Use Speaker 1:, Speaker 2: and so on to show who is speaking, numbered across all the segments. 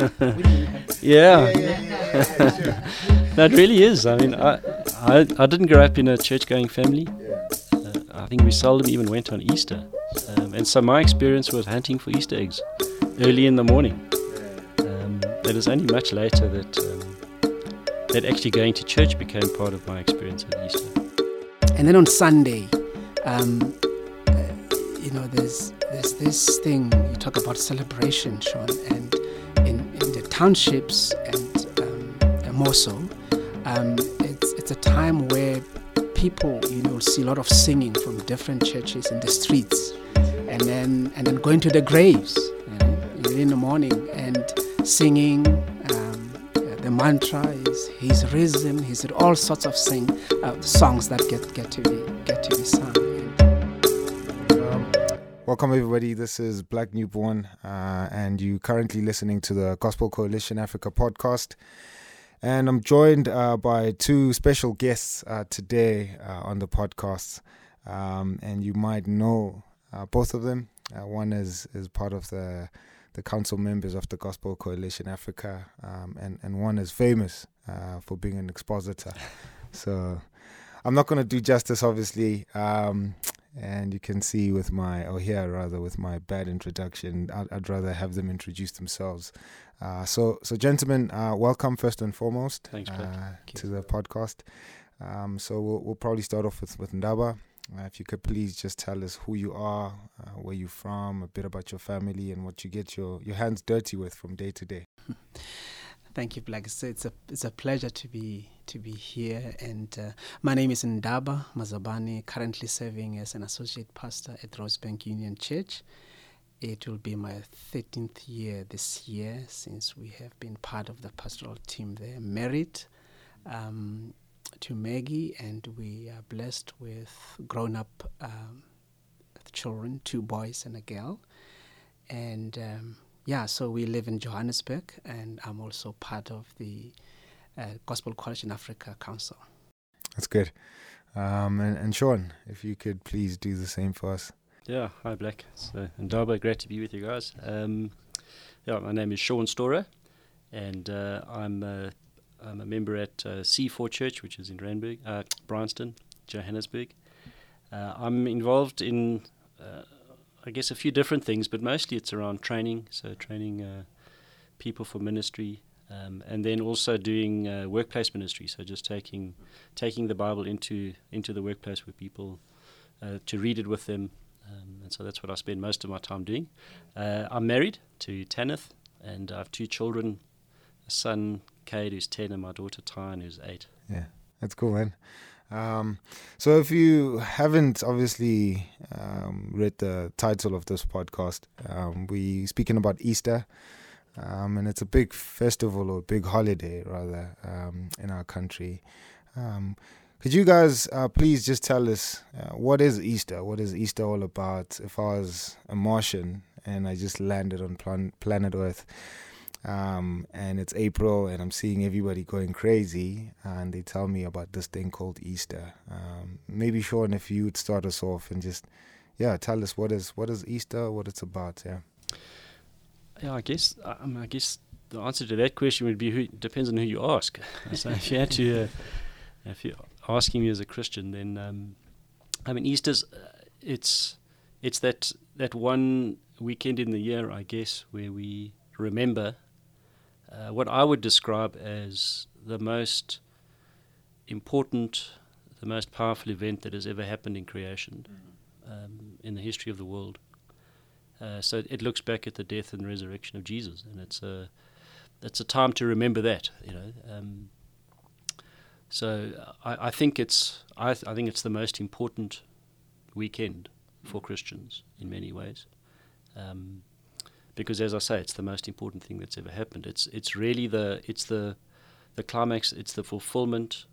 Speaker 1: yeah. that really is. I mean, I, I, I didn't grow up in a church going family. Uh, I think we seldom even went on Easter. Um, and so my experience was hunting for Easter eggs early in the morning. Um, it was only much later that, um, that actually going to church became part of my experience of Easter.
Speaker 2: And then on Sunday, um, uh, you know, there's there's this thing you talk about celebration, Sean, and in, in the townships and um, more so, um, it's it's a time where people, you know, see a lot of singing from different churches in the streets, and then and then going to the graves you know, in the morning and singing. Um, the mantra is He's risen. He's all sorts of sing uh, songs that get get to be get to be sung.
Speaker 3: Welcome, everybody. This is Black Newborn, uh, and you're currently listening to the Gospel Coalition Africa podcast. And I'm joined uh, by two special guests uh, today uh, on the podcast, um, and you might know uh, both of them. Uh, one is is part of the the council members of the Gospel Coalition Africa, um, and and one is famous for being an expositor. so I'm not going to do justice, obviously. Um, and you can see with my or here rather with my bad introduction i'd, I'd rather have them introduce themselves. Uh, so so gentlemen uh, welcome first and foremost
Speaker 1: Thanks,
Speaker 3: uh, to the podcast. Um, so we'll, we'll probably start off with with ndaba. Uh, if you could please just tell us who you are uh, where you're from a bit about your family and what you get your, your hands dirty with from day to day
Speaker 2: Thank you, Black. So it's a it's a pleasure to be to be here. And uh, my name is Ndaba Mazabane, currently serving as an associate pastor at Rosebank Union Church. It will be my 13th year this year since we have been part of the pastoral team there. Married um, to Maggie, and we are blessed with grown up um, children, two boys and a girl. And um, yeah, so we live in Johannesburg, and I'm also part of the uh, Gospel in Africa Council.
Speaker 3: That's good. Um, and, and Sean, if you could please do the same for us.
Speaker 1: Yeah, hi Black. So, and Ndaba, great to be with you guys. Um, yeah, my name is Sean Storer, and uh, I'm, uh, I'm a member at uh, C4 Church, which is in Randburg, uh, Bryanston, Johannesburg. Uh, I'm involved in uh, I guess a few different things, but mostly it's around training. So training uh, people for ministry, um, and then also doing uh, workplace ministry. So just taking taking the Bible into into the workplace with people uh, to read it with them, um, and so that's what I spend most of my time doing. Uh, I'm married to Tanith, and I have two children: a son, Cade, who's ten, and my daughter Tyne, who's eight.
Speaker 3: Yeah, that's cool, man. Um, so, if you haven't obviously um, read the title of this podcast, um, we speaking about Easter, um, and it's a big festival or big holiday rather um, in our country. Um, could you guys uh, please just tell us uh, what is Easter? What is Easter all about? If I was a Martian and I just landed on plan- planet Earth um, and it's April, and I'm seeing everybody going crazy, and they tell me about this thing called Easter. Um, maybe Sean, if you would start us off and just, yeah, tell us what is what is Easter, what it's about, yeah.
Speaker 1: Yeah, I guess I guess the answer to that question would be who depends on who you ask. so if you had to, uh, if you're asking me as a Christian, then um, I mean Easter's uh, it's it's that that one weekend in the year, I guess, where we remember uh, what I would describe as the most important, the most powerful event that has ever happened in creation, mm-hmm. um, in the history of the world. Uh, so it looks back at the death and resurrection of Jesus, and it's a it's a time to remember that. You know, um, so I, I, think it's I, th- I, think it's the most important weekend for Christians in many ways. Um, because as I say, it's the most important thing that's ever happened. It's it's really the it's the the climax. It's the fulfillment.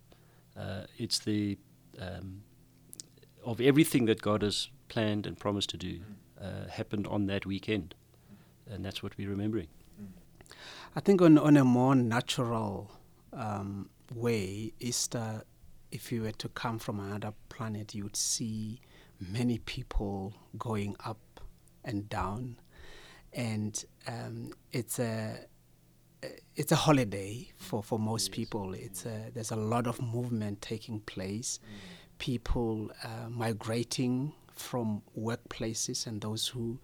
Speaker 1: Uh, it's the um, of everything that God has planned and promised to do uh, happened on that weekend, and that's what we're remembering.
Speaker 2: I think on on a more natural um, way, Easter, if you were to come from another planet, you would see many people going up and down and um, it's a it's a holiday for, for most people. It's a, there's a lot of movement taking place. People uh, migrating from workplaces and those who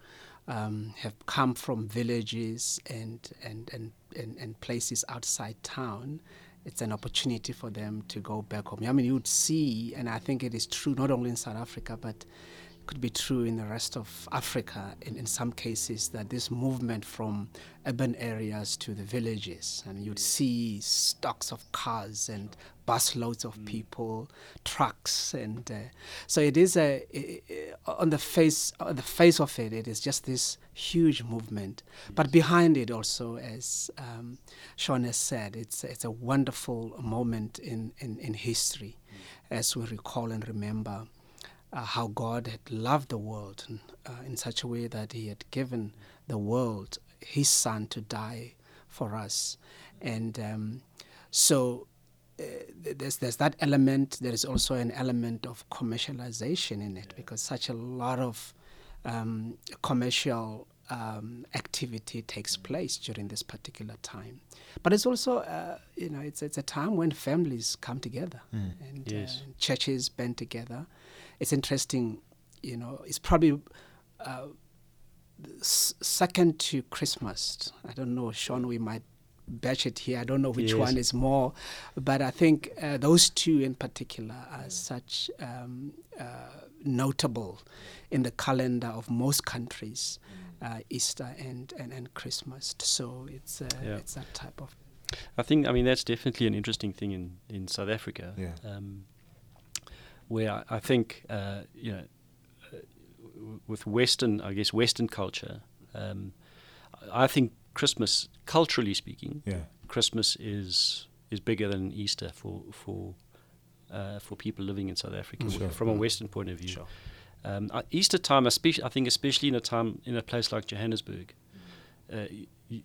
Speaker 2: um, have come from villages and, and, and, and, and places outside town it's an opportunity for them to go back home. I mean, you would see, and I think it is true not only in South Africa, but could be true in the rest of Africa in, in some cases that this movement from urban areas to the villages and you'd see stocks of cars and busloads of mm. people trucks and uh, so it is a on the face on the face of it it is just this huge movement but behind it also as um, Sean has said it's it's a wonderful moment in in, in history mm. as we recall and remember uh, how God had loved the world uh, in such a way that He had given the world His Son to die for us. And um, so uh, there's, there's that element. There is also an element of commercialization in it because such a lot of um, commercial um, activity takes place during this particular time. But it's also, uh, you know, it's, it's a time when families come together mm. and yes. uh, churches band together it's interesting, you know, it's probably uh, second to Christmas. I don't know, Sean, we might batch it here. I don't know which yes. one is more, but I think uh, those two in particular are such um, uh, notable in the calendar of most countries, uh, Easter and, and, and Christmas. So it's uh, yeah. it's that type of.
Speaker 1: I think I mean that's definitely an interesting thing in, in South Africa.
Speaker 3: Yeah.
Speaker 1: Um, where I, think uh, you know uh, with Western, I guess Western culture, um, I think Christmas, culturally speaking,
Speaker 3: yeah.
Speaker 1: Christmas is is bigger than Easter for for uh, for people living in South Africa sure. from a mm. Western point of view.
Speaker 3: Sure.
Speaker 1: Um, uh, Easter time, especially, I think, especially in a time in a place like Johannesburg, uh, y-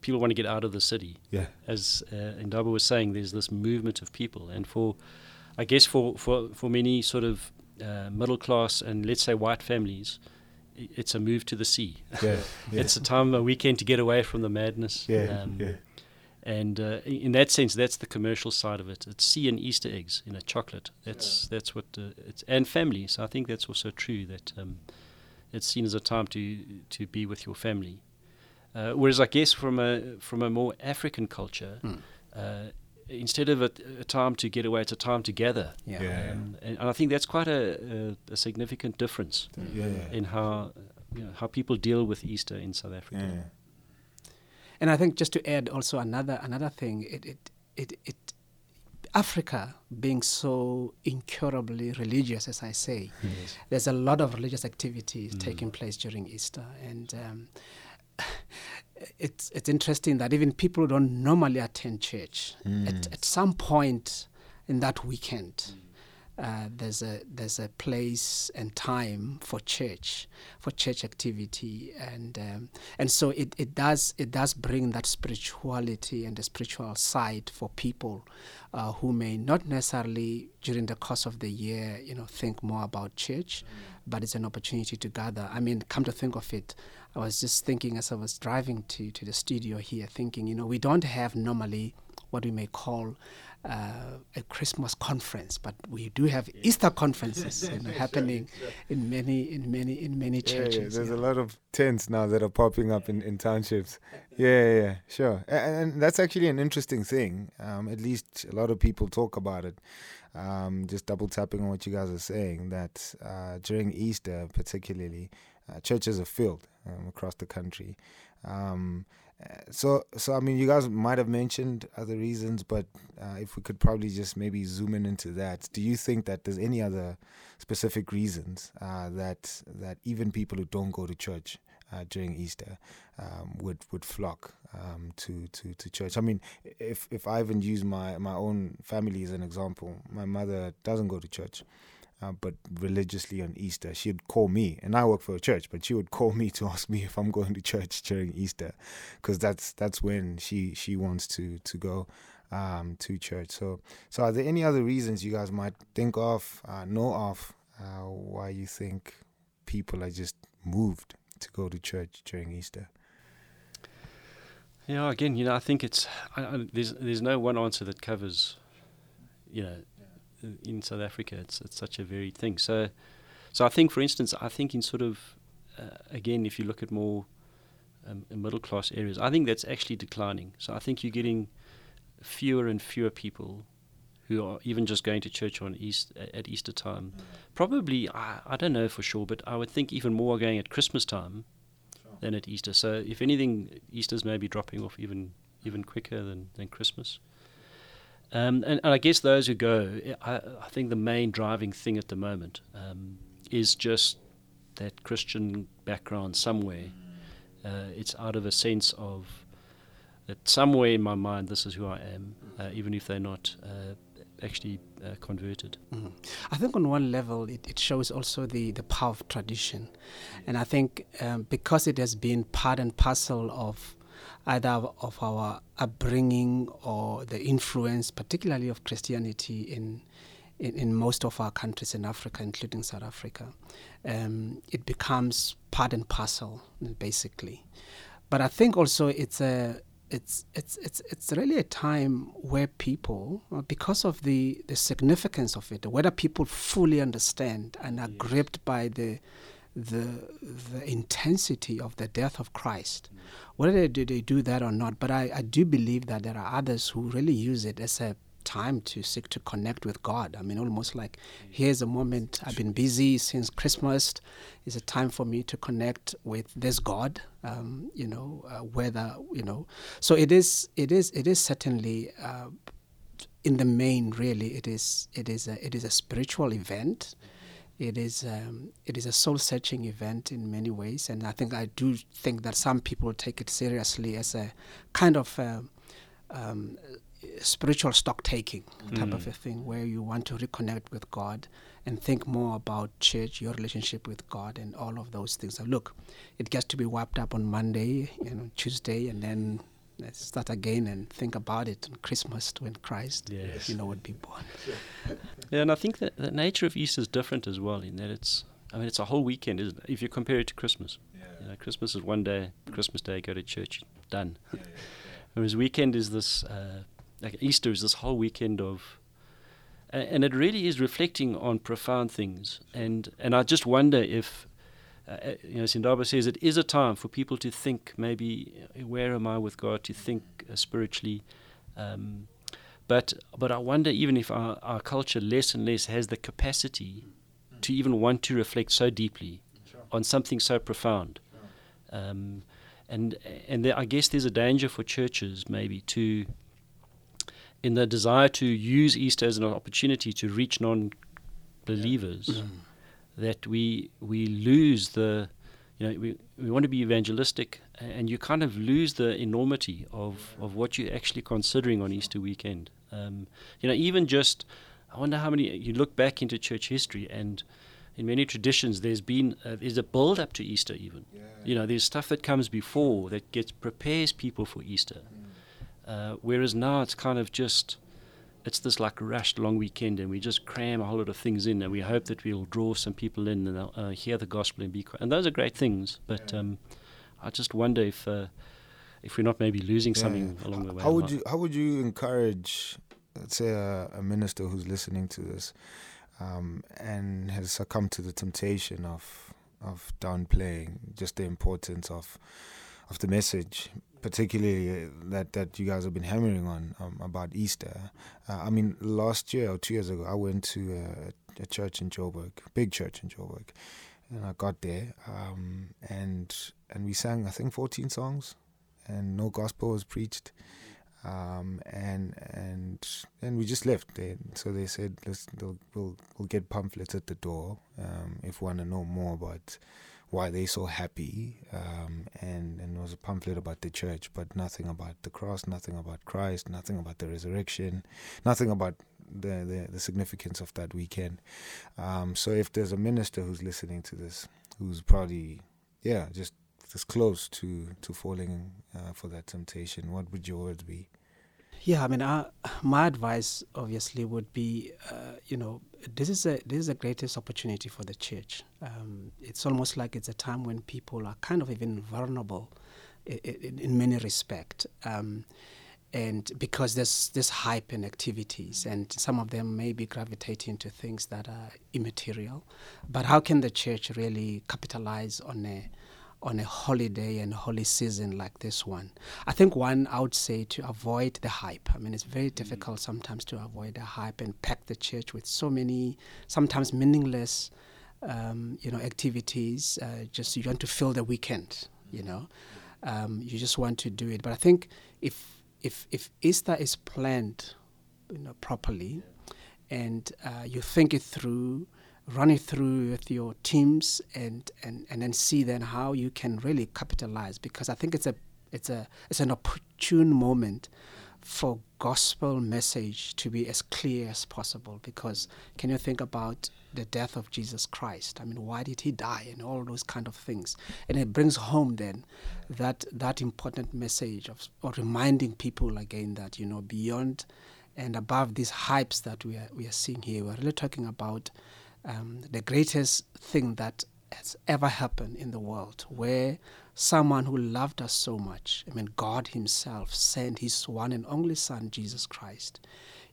Speaker 1: people want to get out of the city.
Speaker 3: Yeah.
Speaker 1: As uh, Ndaba was saying, there's this movement of people, and for I guess for, for, for many sort of uh, middle class and let's say white families, it's a move to the sea.
Speaker 3: Yeah, yeah.
Speaker 1: it's a time, a weekend to get away from the madness.
Speaker 3: Yeah, um, yeah.
Speaker 1: And uh, in that sense, that's the commercial side of it. It's sea and Easter eggs in a chocolate. That's yeah. that's what uh, it's and family. So I think that's also true that um, it's seen as a time to to be with your family. Uh, whereas I guess from a from a more African culture, mm instead of a, a, time to get away, it's a time together.
Speaker 3: Yeah. yeah.
Speaker 1: Um, and, and, I think that's quite a, a, a significant difference
Speaker 3: yeah,
Speaker 1: in how you know, how people deal with Easter in South Africa.
Speaker 2: And I think just to add also another another thing, it it it, it Africa being so incurably religious, as I say, yes. there's a lot of religious activities mm. taking place during Easter, and um, it's it's interesting that even people who don't normally attend church mm. at, at some point in that weekend. Uh, there's a there's a place and time for church for church activity and um, and so it, it does it does bring that spirituality and the spiritual side for people uh, who may not necessarily during the course of the year you know think more about church mm. but it's an opportunity to gather I mean come to think of it I was just thinking as I was driving to, to the studio here, thinking, you know, we don't have normally what we may call uh, a Christmas conference, but we do have yeah. Easter conferences you know, happening in many in many in many churches.
Speaker 3: Yeah, yeah. There's a lot of tents now that are popping up in, in townships. Yeah, yeah, sure. And, and, that's actually an interesting thing. Um, at least a lot of people talk about it. Um, just double tapping on what you guys are saying that uh, during Easter, particularly, uh, churches are filled um, across the country. Um, so, so I mean, you guys might have mentioned other reasons, but uh, if we could probably just maybe zoom in into that. Do you think that there's any other specific reasons uh, that that even people who don't go to church uh, during Easter um, would would flock um, to, to to church? I mean, if if I even use my my own family as an example, my mother doesn't go to church uh, but religiously on Easter, she'd call me, and I work for a church, but she would call me to ask me if I'm going to church during Easter, because that's that's when she she wants to to go um, to church. So so are there any other reasons you guys might think of, uh, know of, uh, why you think people are just moved to go to church during Easter?
Speaker 1: Yeah, again, you know, I think it's I, I, there's there's no one answer that covers, you know. In South Africa, it's it's such a varied thing. So, so I think, for instance, I think in sort of uh, again, if you look at more um, middle class areas, I think that's actually declining. So I think you're getting fewer and fewer people who are even just going to church on East at Easter time. Mm. Probably, I, I don't know for sure, but I would think even more are going at Christmas time sure. than at Easter. So if anything, Easter's maybe dropping off even even quicker than, than Christmas. Um, and, and, I guess those who go, I, I, think the main driving thing at the moment um, is just that Christian background somewhere. Uh, it's out of a sense of that somewhere in my mind, this is who I am, uh, even if they're not uh, actually uh, converted.
Speaker 2: Mm. I think on one level it, it, shows also the, the power of tradition. And I think um, because it has been part and parcel of either of our upbringing or the influence, particularly of Christianity in, in, in most of our countries in Africa, including South Africa, um, it becomes part and parcel, basically. But I think also it's a it's it's it's it's really a time where people, because of the the significance of it, whether people fully understand and are yes. gripped by the the the intensity of the death of Christ, whether they do, they do that or not. But I, I do believe that there are others who really use it as a time to seek to connect with God. I mean, almost like here's a moment I've been busy since Christmas. It's a time for me to connect with this God. Um, you know, uh, whether you know. So it is. It is. It is certainly. Uh, in the main, really, it is. It is. A, it is a spiritual event. It is. Um, it is a soul-searching event in many ways, and I think I do think that some people take it seriously as a kind of. Uh, um, spiritual stock taking type mm. of a thing where you want to reconnect with God and think more about church, your relationship with God, and all of those things. So look, it gets to be wiped up on Monday, you know, Tuesday, and then let's start again and think about it on Christmas when Christ, yes. you know, would be born.
Speaker 1: yeah, and I think that the nature of Easter is different as well in that it's, I mean, it's a whole weekend, isn't it? If you compare it to Christmas, yeah. you know, Christmas is one day, Christmas Day, go to church, done. Yeah, yeah, Whereas weekend is this. Uh, like Easter is this whole weekend of, and it really is reflecting on profound things. And and I just wonder if, uh, uh you know, Sindaba says it is a time for people to think maybe uh, where am I with God to think uh, spiritually. Um, but but I wonder even if our, our culture less and less has the capacity to even want to reflect so deeply sure. on something so profound. Sure. Um, and and there, I guess there's a danger for churches maybe to in the desire to use Easter as an opportunity to reach non-believers, yeah. mm. That we we lose the, you know, we, we want to be evangelistic, and you kind of lose the enormity of, of what you're actually considering on Easter weekend. Um, you know, even just, I wonder how many you look back into church history and. In many traditions, there's been uh, there's a build up to Easter. Even, yeah. you know, there's stuff that comes before that gets prepares people for Easter. Mm. Uh, whereas now it's kind of just it's this like rushed long weekend, and we just cram a whole lot of things in, and we hope that we'll draw some people in and they'll uh, hear the gospel and be. and those are great things, but yeah. um, I just wonder if uh, if we're not maybe losing yeah. something along the way.
Speaker 3: How would you How would you encourage, let's say, a, a minister who's listening to this, um, and has succumbed to the temptation of of downplaying just the importance of of the message particularly uh, that that you guys have been hammering on um, about Easter. Uh, I mean, last year or two years ago, I went to a, a church in Joburg, big church in Joburg, and I got there, um, and and we sang I think 14 songs, and no gospel was preached, um, and and and we just left there. So they said, Let's, we'll we'll get pamphlets at the door um, if you want to know more about why they so happy um, and and it was a pamphlet about the church but nothing about the cross nothing about christ nothing about the resurrection nothing about the the, the significance of that weekend. Um, so if there's a minister who's listening to this who's probably yeah just just close to to falling uh, for that temptation what would your words be
Speaker 2: yeah, I mean, uh, my advice obviously would be, uh, you know, this is a this is the greatest opportunity for the church. Um, it's almost like it's a time when people are kind of even vulnerable in, in many respect, Um, and because there's this hype and activities, and some of them may be gravitating to things that are immaterial, but how can the church really capitalize on a on a holiday and holy season like this one? I think one I would say to avoid the hype. I mean, it's very difficult sometimes to avoid the hype and pack the church with so many sometimes meaningless, um, you know, activities. Uh, just you want to fill the weekend, you know, um, you just want to do it. But I think if if if Easter is planned, you know, properly, and uh, you think it through, run it through with your teams, and, and and then see then how you can really capitalize. Because I think it's a it's a it's an opportune moment for gospel message to be as clear as possible because can you think about the death of Jesus Christ I mean why did he die and all those kind of things and it brings home then that that important message of or reminding people again that you know beyond and above these hypes that we are we are seeing here we're really talking about um, the greatest thing that has ever happened in the world where someone who loved us so much. I mean, God Himself sent His one and only Son, Jesus Christ,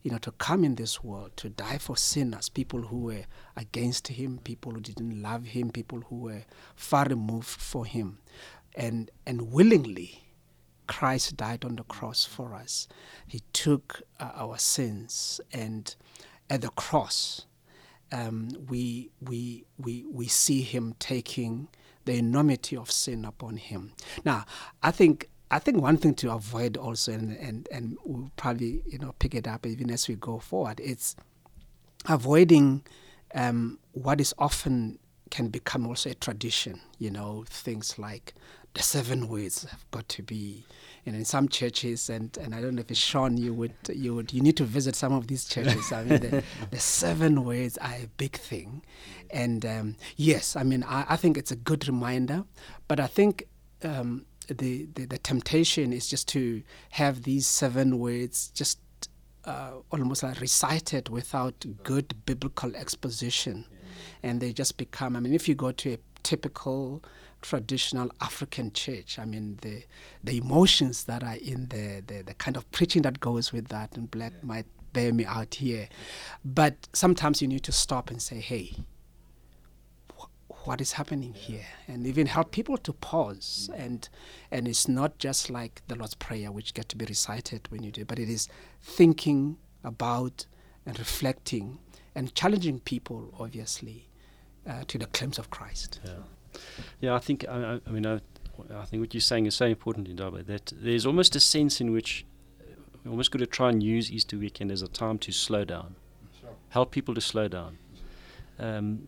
Speaker 2: you know, to come in this world to die for sinners, people who were against Him, people who didn't love Him, people who were far removed for Him, and and willingly. Christ died on the cross for us. He took uh, our sins, and at the cross, um, we, we, we, we see him taking the enormity of sin upon him. Now, I think I think one thing to avoid also, and, and, and we'll probably you know pick it up even as we go forward, it's avoiding um, what is often can become also a tradition. You know, things like the seven words have got to be know in some churches and and I don't know if it's Sean you would you would you need to visit some of these churches. I mean the, the seven words are a big thing. And um, yes I mean I, I think it's a good reminder but I think um, the, the the temptation is just to have these seven words just uh, almost like recited without good biblical exposition. And they just become I mean if you go to a typical traditional African church. I mean, the the emotions that are in the, the, the kind of preaching that goes with that, and Black yeah. might bear me out here. But sometimes you need to stop and say, hey, wh- what is happening here? And even help people to pause. Mm. And, and it's not just like the Lord's Prayer, which get to be recited when you do, but it is thinking about and reflecting and challenging people, obviously, uh, to the claims of Christ.
Speaker 1: Yeah. Yeah, I think I, I mean I, I, think what you're saying is so important in Ndaba that there's almost a sense in which we're almost going to try and use Easter weekend as a time to slow down, sure. help people to slow down, um,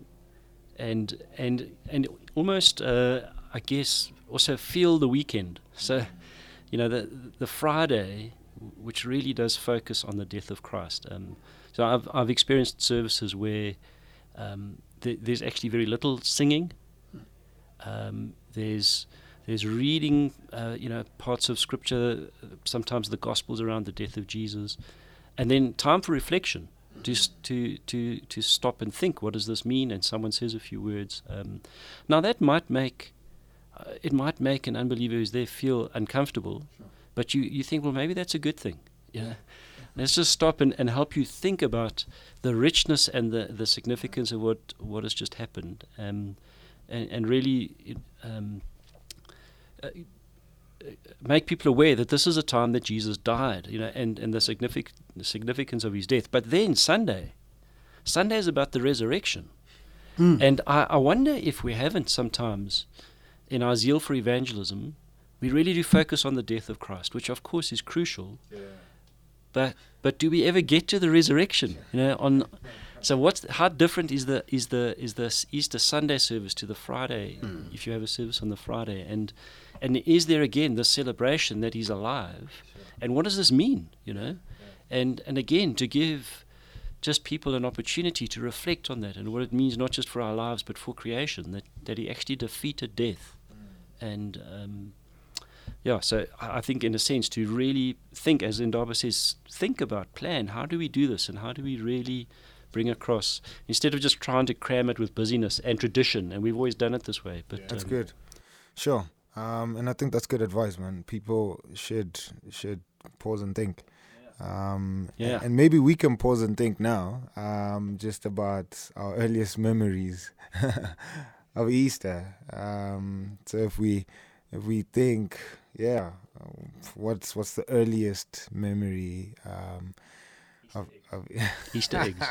Speaker 1: and and and almost uh, I guess also feel the weekend. So, you know, the the Friday, which really does focus on the death of Christ. Um, so I've I've experienced services where um, th- there's actually very little singing um, there's there's reading, uh, you know, parts of scripture, sometimes the gospels around the death of Jesus, and then time for reflection, just to to to stop and think, what does this mean? And someone says a few words. Um, now that might make uh, it might make an unbeliever who's there feel uncomfortable, sure. but you you think, well, maybe that's a good thing. Yeah. Let's just stop and, and help you think about the richness and the, the significance of what, what has just happened. Um, and, and really um, uh, make people aware that this is a time that Jesus died, you know, and, and the, signific- the significance of his death. But then Sunday, Sunday is about the resurrection. Mm. And I, I wonder if we haven't sometimes, in our zeal for evangelism, we really do focus on the death of Christ, which of course is crucial. Yeah. But but do we ever get to the resurrection? You know, on so what's how different is the is the is the Easter Sunday service to the Friday mm. if you have a service on the Friday and and is there again the celebration that he's alive sure. and what does this mean you know yeah. and and again to give just people an opportunity to reflect on that and what it means not just for our lives but for creation that that he actually defeated death mm. and um, yeah, so I think in a sense to really think, as Ndaba says, think about, plan. How do we do this, and how do we really bring across instead of just trying to cram it with busyness and tradition. And we've always done it this way. But
Speaker 3: that's um, good. Sure. Um, and I think that's good advice, man. People should should pause and think. Um,
Speaker 1: Yeah.
Speaker 3: And maybe we can pause and think now, um, just about our earliest memories of Easter. Um, so if we if we think, yeah, what's what's the earliest memory um, of, of
Speaker 1: Easter eggs.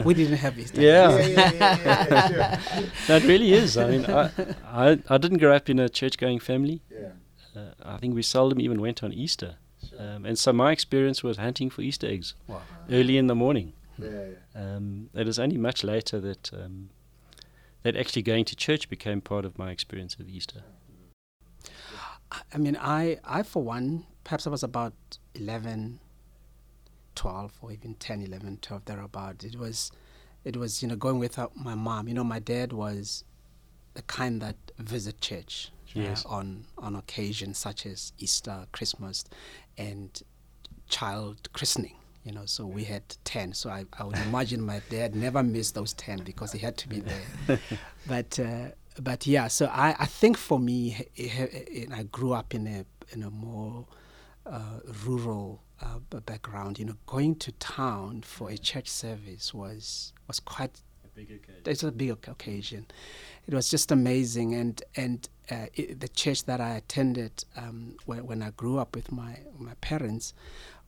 Speaker 2: we didn't have Easter.
Speaker 1: Yeah.
Speaker 3: yeah, yeah, yeah, yeah, sure.
Speaker 1: that really is. I mean, I, I, I didn't grow up in a church going family.
Speaker 3: yeah.
Speaker 1: Uh, I think we seldom even went on Easter. Um, and so my experience was hunting for Easter eggs
Speaker 2: Wow.
Speaker 1: early in the morning.
Speaker 3: Yeah,
Speaker 1: Um, it was only much later that um, that actually going to church became part of my experience of Easter.
Speaker 2: I- I mean, I, I for one, perhaps I was about 11, 12, or even 10, 11, 12, thereabout. It was, it was, you know, going with uh, my mom. You know, my dad was the kind that visit church uh, on on occasions such as Easter, Christmas, and child christening. You know, so we had ten. So I, I would imagine my dad never missed those ten because he had to be there. but uh, but yeah, so I, I think for me, I grew up in a in a more uh, rural uh, background. You know, going to town for a church service was was quite it's a big occasion. It was just amazing, and and uh, it, the church that I attended um, when, when I grew up with my my parents,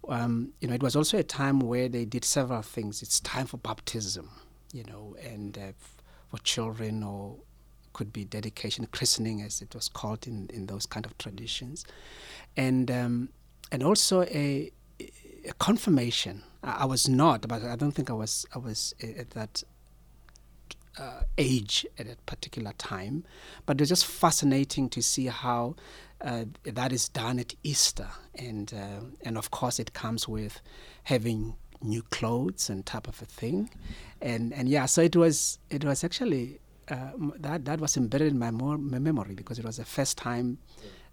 Speaker 2: um, you know, it was also a time where they did several things. It's time for baptism, you know, and uh, f- for children or could be dedication, christening, as it was called in, in those kind of traditions, and um, and also a, a confirmation. I, I was not, but I don't think I was. I was at that uh, age at a particular time, but it was just fascinating to see how uh, that is done at Easter, and uh, and of course it comes with having new clothes and type of a thing, and and yeah, so it was it was actually uh, that that was embedded in my, more, memory because it was the first time.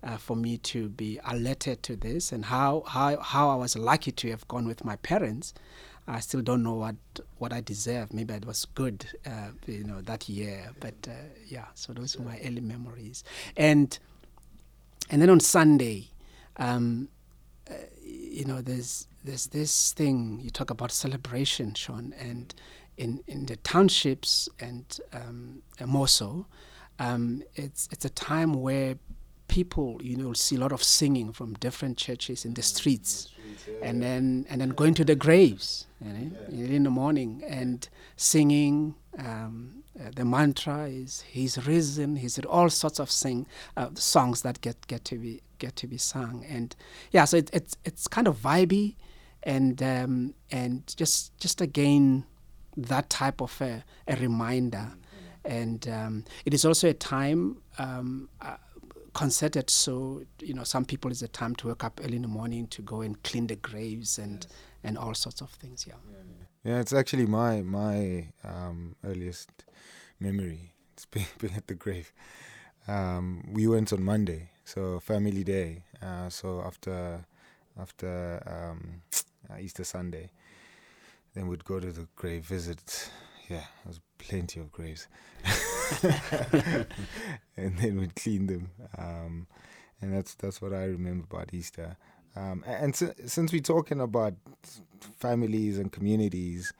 Speaker 2: Uh, for me to be alerted to this and how, how, how I was lucky to have gone with my parents I still don't know what what I deserve. Maybe it was good, uh, you know, that year. But uh, yeah, so those are my early memories. And and then on Sunday, um, uh, you know, there's there's this thing you talk about celebration, Sean, and in in the townships and um, more so, um, it's it's a time where people you know see a lot of singing from different churches in the streets. And then and then going to the graves you know, in the morning and singing um, uh, the mantra is he's risen. He's all sorts of sing uh, songs that get get to be get to be sung. And yeah so it, it's it's kind of vibey and um, and just just again that type of a, a reminder. And um, it is also a time um, uh, concerted so you know some people it's a time to wake up early in the morning to go and clean the graves and and all sorts of things yeah
Speaker 3: Yeah, it's actually my my um, earliest memory. It's being, being at the grave. Um, we went on Monday, so family day. Uh, so after after um, uh, Easter Sunday, then we'd go to the grave visit. Yeah, there was plenty of graves, and then we'd clean them. Um, and that's that's what I remember about Easter. Um, and si- since we're talking about families and communities,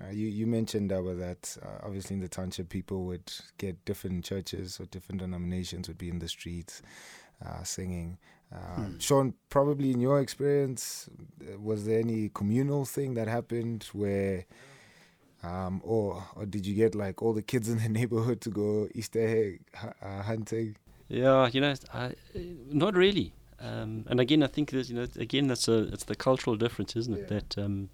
Speaker 3: uh, you you mentioned Abba, that uh, obviously in the township people would get different churches or different denominations would be in the streets uh, singing. Uh,
Speaker 2: Hmm.
Speaker 3: Sean, probably in your experience, uh, was there any communal thing that happened where, um, or or did you get like all the kids in the neighborhood to go Easter egg uh, hunting?
Speaker 1: Yeah, you know, I, not really. Um, and again, I think that you know, again, that's a it's the cultural difference, isn't it?
Speaker 3: Yeah.
Speaker 1: That um,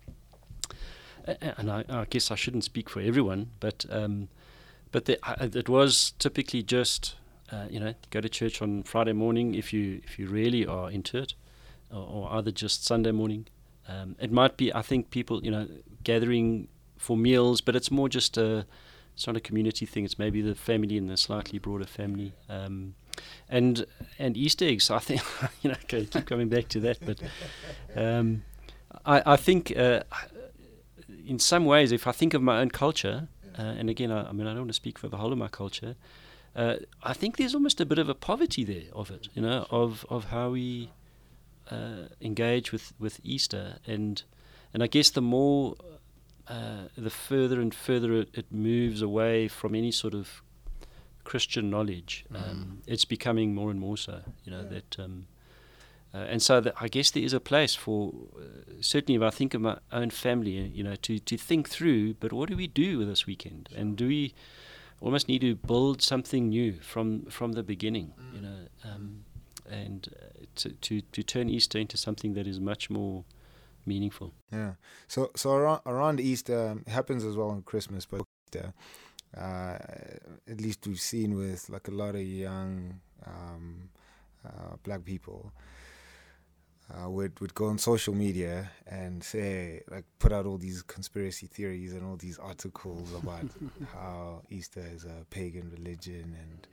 Speaker 1: and I, I guess I shouldn't speak for everyone, but um, but the, I, it was typically just uh, you know go to church on Friday morning if you if you really are into it, or, or either just Sunday morning. Um, it might be I think people you know gathering for meals, but it's more just a it's not a community thing. It's maybe the family and the slightly broader family. Um, and and Easter eggs. I think you know. Okay, keep coming back to that, but um, I I think uh, in some ways, if I think of my own culture, uh, and again, I, I mean, I don't want to speak for the whole of my culture, uh, I think there's almost a bit of a poverty there of it, you know, of of how we uh, engage with, with Easter, and and I guess the more, uh, the further and further it, it, moves away from any sort of Christian knowledge, um, mm. it's becoming more and more so, you know, yeah. that. Um, uh, and so that I guess there is a place for uh, certainly if I think of my own family, you know, to, to think through. But what do we do with this weekend? And do we almost need to build something new from from the beginning, mm. you know, um, and uh, to, to to turn Easter into something that is much more meaningful.
Speaker 3: Yeah. So so around around Easter um, it happens as well on Christmas, but Easter, uh, at least we've seen with like a lot of young um, uh, black people uh, would would go on social media and say like put out all these conspiracy theories and all these articles about how Easter is a pagan religion and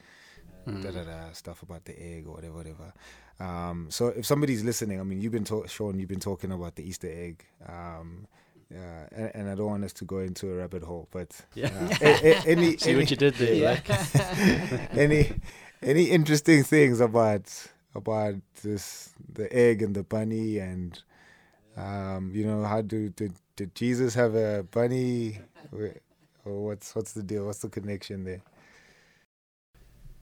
Speaker 3: mm. da da da stuff about the egg or whatever whatever. Um, so if somebody's listening, I mean, you've been ta- Sean, you've been talking about the Easter egg. Um, uh, and, and, I don't want us to go into a rabbit hole, but
Speaker 1: yeah. Uh, a, a, any, see
Speaker 3: any,
Speaker 1: what you did there.
Speaker 3: Yeah. any any interesting things about about this the egg and the bunny and um, you know how do did, did Jesus have a bunny or what's what's the deal what's the connection there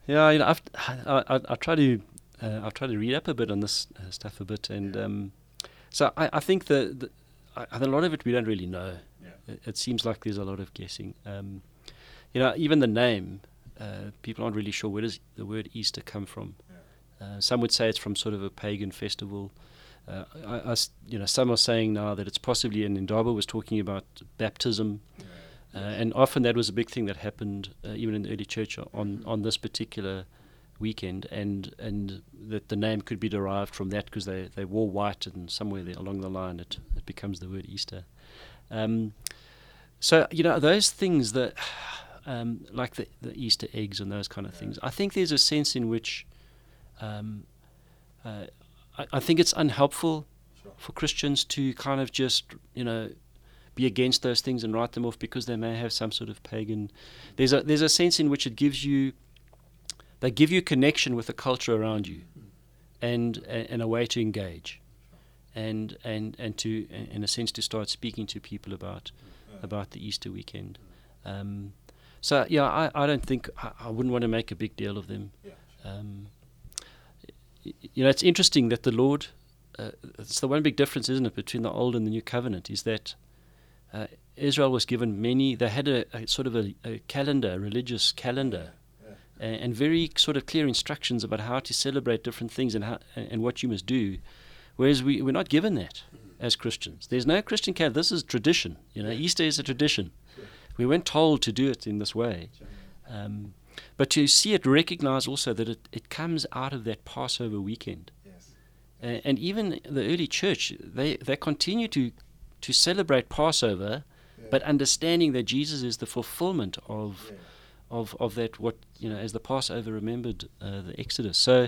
Speaker 1: yeah you know I've, I, I, I try to uh, I've tried to read up a bit on this uh, stuff a bit and um, so I, I think that a lot of it we don't really know. Yeah. it, it, seems like there's a lot of guessing. Um, you know even the name uh, people aren't really sure where does the word Easter come from. Uh, some would say it's from sort of a pagan festival. Uh, I, I, you know, some are saying now that it's possibly, and Ndaba was talking about baptism, uh, and often that was a big thing that happened uh, even in the early church on on this particular weekend, and and that the name could be derived from that because they, they wore white, and somewhere along the line it, it becomes the word Easter. Um, so you know those things that, um, like the, the Easter eggs and those kind of things. I think there's a sense in which um, uh, I, I, think it's unhelpful sure. for Christians to kind of just, you know, be against those things and write them off because they may have some sort of pagan. There's a there's a sense in which it gives you, they give you connection with the culture around you, and and a way to engage, and and and to in a sense to start speaking to people about about the Easter weekend. Um, so yeah, I, I don't think I, I, wouldn't want to make a big deal of them. Um, you know, it's interesting that the Lord, uh, it's the one big difference, isn't it, between the Old and the New Covenant, is that uh, Israel was given many, they had a, a sort of a, a, calendar, a religious calendar, and, and, very sort of clear instructions about how to celebrate different things and, how, and what you must do. Whereas we, we're not given that as Christians. There's no Christian calendar. This is tradition. You know, Easter is a tradition. We weren't told to do it in this way. Um, but to see it recognize also that it, it comes out of that Passover weekend. Yes. Uh, and even the early church, they, they continue to, to celebrate Passover, yeah. but understanding that Jesus is the fulfillment of, yeah. Of, of that, what, you know, as the Passover remembered uh, the Exodus. So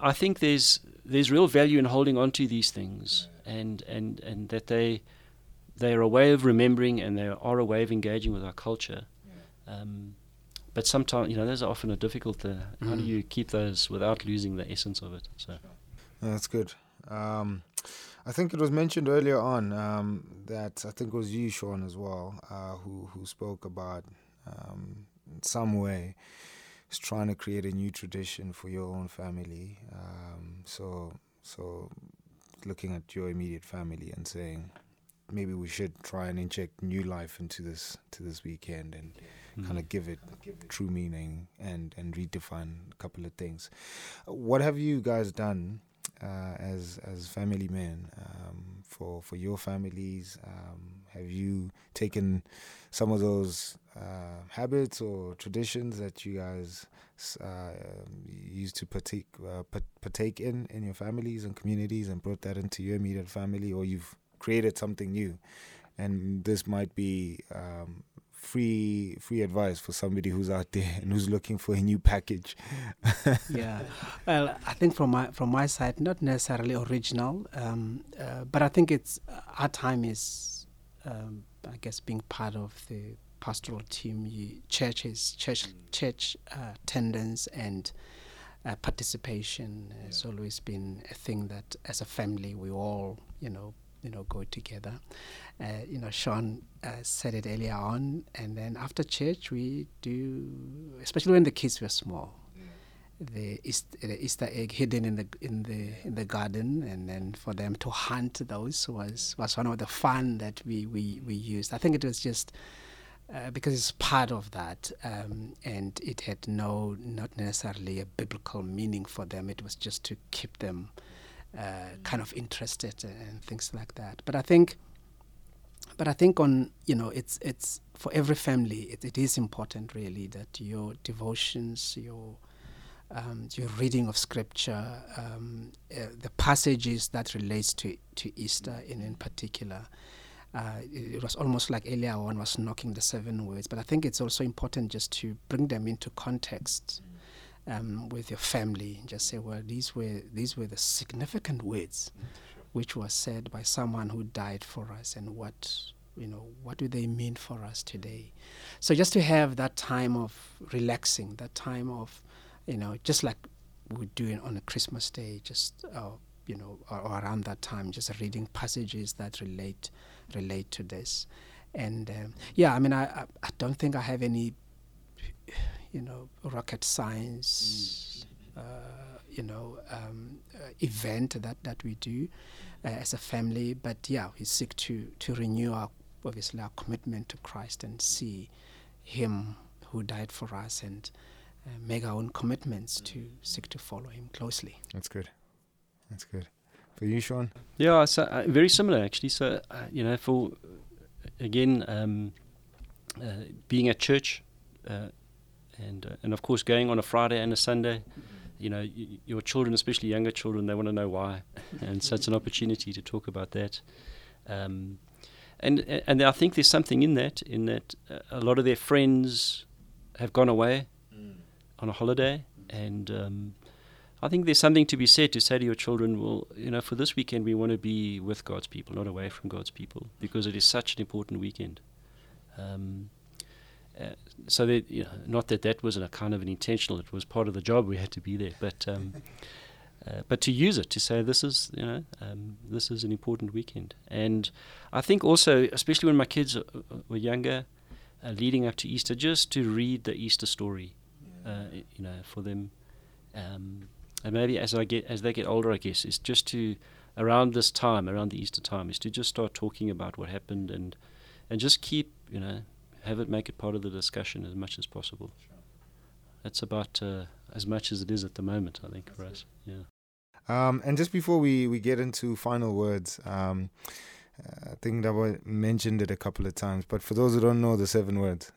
Speaker 1: I think there's, there's real value in holding on to these things and, and, and that they, they are a way of remembering and they are a way of engaging with our culture. Um, but sometimes you know those are often a difficult. Uh, mm. How do mm. you keep those without losing the essence of it? So
Speaker 3: that's good. Um, I think it was mentioned earlier on um, that I think it was you, Sean, as well, uh, who who spoke about um, in some way is trying to create a new tradition for your own family. Um, so so looking at your immediate family and saying maybe we should try and inject new life into this to this weekend and mm. kind of give it true meaning and and redefine a couple of things. What have you guys done uh, as as family men um, for for your families? Um, have you taken some of those uh, habits or traditions that you guys uh, used to partake uh, partake in in your families and communities and brought that into your immediate family, or you've created something new? And this might be um, free free advice for somebody who's out there and who's looking for a new package.
Speaker 2: Yeah. Well i think from my from my side not necessarily original um, uh, but i think it's uh, our time is um, i guess being part of the pastoral team, you, churches, church, church uh, attendance, and uh, participation has always been a thing that, as a family, we all, you know, you know, go together. Uh, you know, Sean uh, said it earlier on, and then after church, we do, especially when the kids were small, the Easter, the Easter egg hidden in the in the in the garden, and then for them to hunt those was was one of the fun that we we, we used. I think it was just uh, because it's part of that, um, and it had no not necessarily a biblical meaning for them. It was just to keep them uh, kind of interested and things like that. But I think. But I think on you know it's it's for every family it, it is important really that your devotions your um, your reading of scripture, um, uh, the passages that relates to to Easter in in particular. Uh, it, it was almost like earlier one was knocking the seven words, but I think it's also important just to bring them into context um, with your family. Just say, well, these were these were the significant words, which was said by someone who died for us, and what you know, what do they mean for us today? So just to have that time of relaxing, that time of you know, just like we do it on a Christmas day, just uh, you know, or, or, around that time, just reading passages that relate relate to this. And um, yeah, I mean, I, I, I don't think I have any, you know, rocket science, uh, you know, um, uh, event that that we do uh, as a family. But yeah, we seek to to renew our obviously our commitment to Christ and see Him who died for us and uh, make our own commitments to seek to follow Him closely.
Speaker 3: That's good. That's good. For you, Sean?
Speaker 1: Yeah, so uh, very similar actually. So uh, you know, for again, um, uh, being at church, uh, and uh, and of course going on a Friday and a Sunday. You know, y- your children, especially younger children, they want to know why, and so it's an opportunity to talk about that. Um, and and I think there's something in that, in that a lot of their friends have gone away on a holiday, and um, I think there's something to be said to say to your children, well, you know, for this weekend we want to be with God's people, not away from God's people, because it is such an important weekend. Um, uh, so that you know, not that that was a kind of an intentional; it was part of the job. We had to be there, but um, uh, but to use it to say this is you know um, this is an important weekend. And I think also, especially when my kids were younger, uh, leading up to Easter, just to read the Easter story uh, you know, for them. Um, and maybe as I get as they get older, I guess is just to around this time, around the Easter time, is to just start talking about what happened and and just keep you know have it make it part of the discussion as much as possible. Sure. That's about uh, as much as it is at the moment, I think, That's for us. Yeah.
Speaker 3: Um, and just before we, we get into final words, um, I think that I mentioned it a couple of times, but for those who don't know the seven words,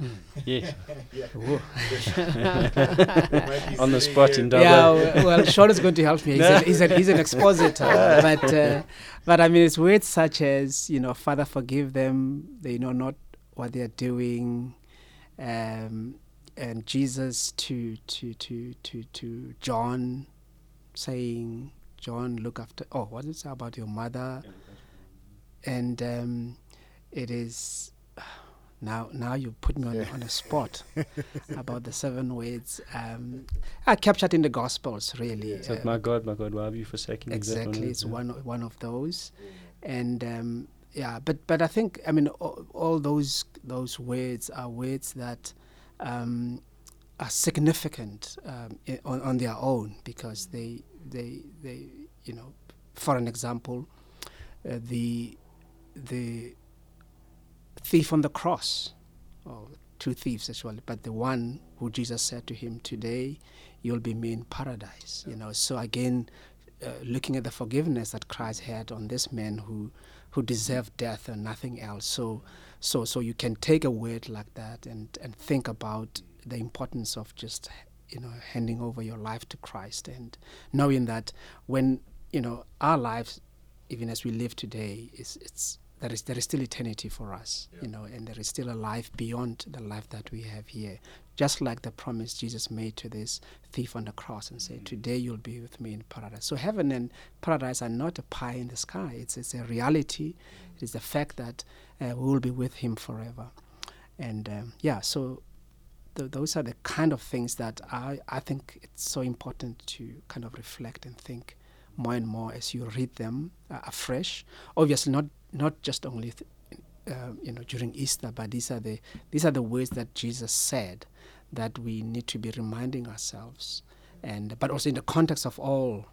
Speaker 1: Yes. On the spot in Durban.
Speaker 2: Yeah, well, Sean is going to help me. He's, no. a, he's, a, he's an expositor. but, uh, but I mean, it's words such as, you know, Father, forgive them. They know not what they are doing. Um, and Jesus to, to, to, to, to John saying, John, look after, oh, what is it about your mother? And um, it is now, now you put me on, yeah. on a spot about the seven words. Um, I captured in the Gospels, really.
Speaker 1: Yeah. So, uh, my God, my God, why have you forsaken
Speaker 2: me? Exactly, it's yeah. one one of those, and um, yeah, but but I think I mean all, all, those those words are words that um, are significant um, on, on their own because they they they you know, for an example, uh, the the thief on the cross, or two thieves actually, but the one who Jesus said to him, "Today, you'll be me in paradise." You know. So again, uh, looking at the forgiveness that Christ had on this man who who deserve death and nothing else. So so so you can take a word like that and and think about the importance of just you know handing over your life to Christ and knowing that when you know our lives even as we live today is it's there is there is still eternity for us, yeah. you know, and there is still a life beyond the life that we have here. Just like the promise Jesus made to this thief on the cross and mm-hmm. said, "Today you'll be with me in paradise." So heaven and paradise are not a pie in the sky. It's it's a reality. Mm-hmm. It is the fact that uh, we will be with Him forever. And um, yeah, so th- those are the kind of things that I, I think it's so important to kind of reflect and think more and more as you read them uh, afresh. Obviously, not not just only th- uh, you know during Easter, but these are the these are the words that Jesus said that we need to be reminding ourselves, and but also in the context of all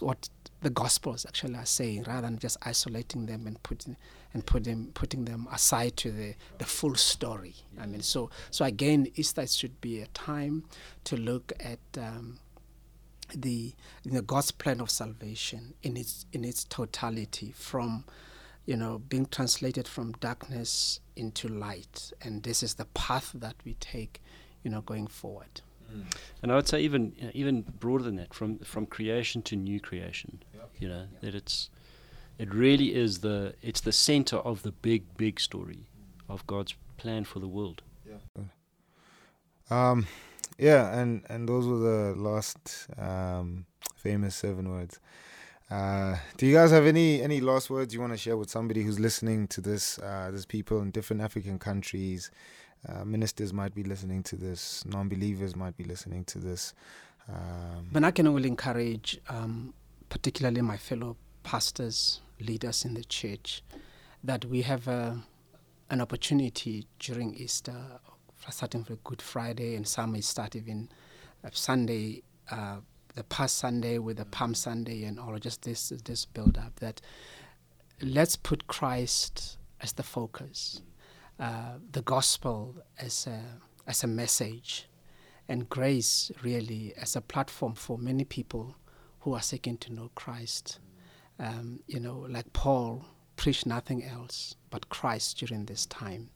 Speaker 2: what the Gospels actually are saying, rather than just isolating them and putting and putting putting them aside to the, the full story. I mean, so so again, Easter should be a time to look at. Um, the the God's plan of salvation in its in its totality from you know being translated from darkness into light and this is the path that we take you know going forward
Speaker 1: And I would say even you know, even broader than that, from from creation to new creation. You know that it's it really is the it's the center of the big big story of God's plan for the world. Yeah.
Speaker 3: Um, yeah, and and those were the last um, famous seven words. Uh, do you guys have any any last words you want to share with somebody who's listening to this? Uh, there's people in different African countries. Uh, ministers might be listening to this. Non-believers might be listening to this. Um,
Speaker 2: But I can only encourage, um, particularly my fellow pastors, leaders in the church, that we have a, an opportunity during Easter, starting with Good Friday, and some may start even uh, Sunday, uh, the past Sunday with the Palm Sunday, and all just this this build up. That let's put Christ as the focus, uh, the gospel as a as a message and grace really as a platform for many people who are seeking to know Christ. Um, you know, like Paul preached nothing else but Christ during this time.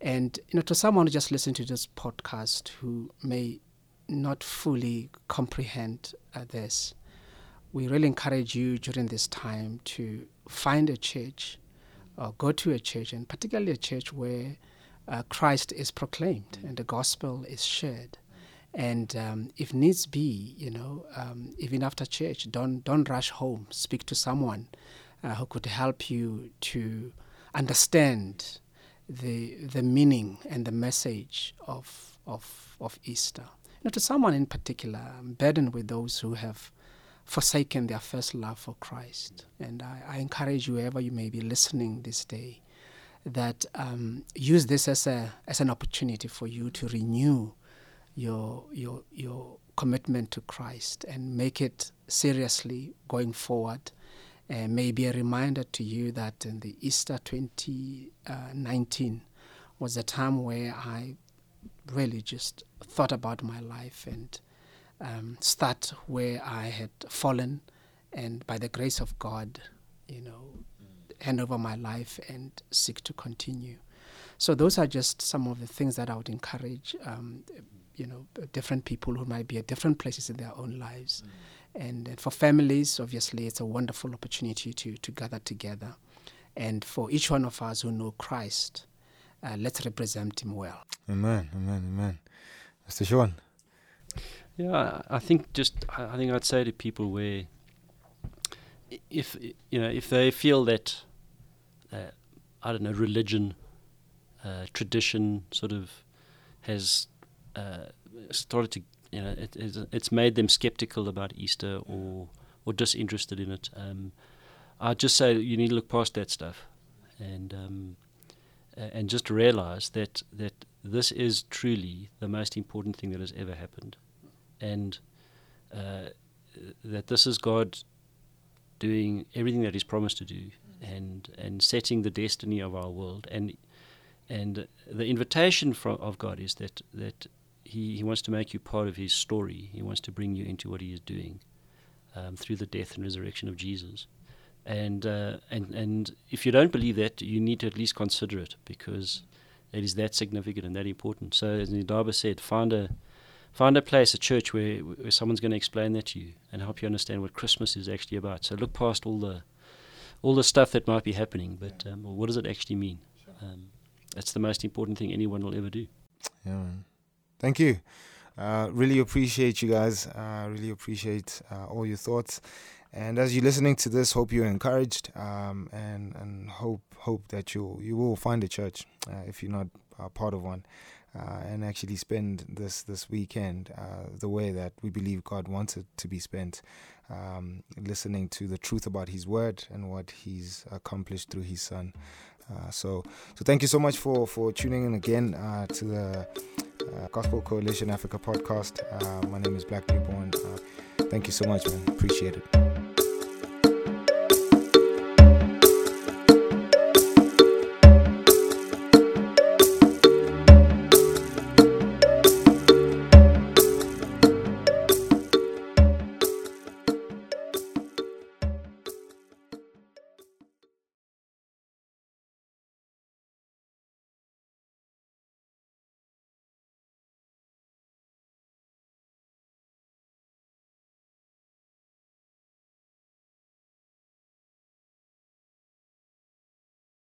Speaker 2: And you know, to someone who just listened to this podcast who may not fully comprehend uh, this, we really encourage you during this time to find a church or go to a church, and particularly a church where uh, Christ is proclaimed and the gospel is shared. And um, if needs be, you know, um, even after church, don't don't rush home. Speak to someone uh, who could help you to understand the the meaning and the message of of of Easter. You know, to someone in particular, I'm burdened with those who have forsaken their first love for Christ. And I, I encourage you, you may be listening this day, that um, use this as a as an opportunity for you to renew your your your commitment to Christ and make it seriously going forward. Uh, maybe a reminder to you that in the Easter 2019 was a time where I really just thought about my life and um, start where I had fallen, and by the grace of God, you know, hand over my life and seek to continue. So those are just some of the things that I would encourage. Um, you know, different people who might be at different places in their own lives, and, and for families, obviously, it's a wonderful opportunity to to gather together, and for each one of us who know Christ, uh, let's represent Him well.
Speaker 3: amen, amen, amen. Mr. Sean.
Speaker 1: Yeah, I think just I think I'd say to people where if you know if they feel that uh, I don't know religion, uh, tradition sort of has uh, started to you know it, it's, it's made them skeptical about Easter or or disinterested in it. Um, I'd just say you need to look past that stuff and um, and just realize that that this is truly the most important thing that has ever happened and uh, that this is God doing everything that He's promised to do, and and setting the destiny of our world, and and the invitation from of God is that that He He wants to make you part of His story. He wants to bring you into what He is doing um, through the death and resurrection of Jesus. And uh, and and if you don't believe that, you need to at least consider it because it is that significant and that important. So, as Ndaba said, find a find a place, a church where, where someone's going to explain that to you and help you understand what Christmas is actually about. So look past all the all the stuff that might be happening, but um, well, what does it actually mean? Um, that's the most important thing anyone will ever do.
Speaker 3: Yeah, man. Thank you. Uh, really appreciate you guys. Uh, really appreciate uh, all your thoughts. And as you're listening to this, hope you're encouraged, um, and and hope hope that you you will find a church uh, if you're not uh, part of one, uh, and actually spend this this weekend uh, the way that we believe God wants it to be spent, um, listening to the truth about His Word and what He's accomplished through His Son. Uh, so, so thank you so much for for tuning in again uh, to the uh, Gospel Coalition Africa podcast. my name is Black Newborn. thank you so much, man. Appreciate it.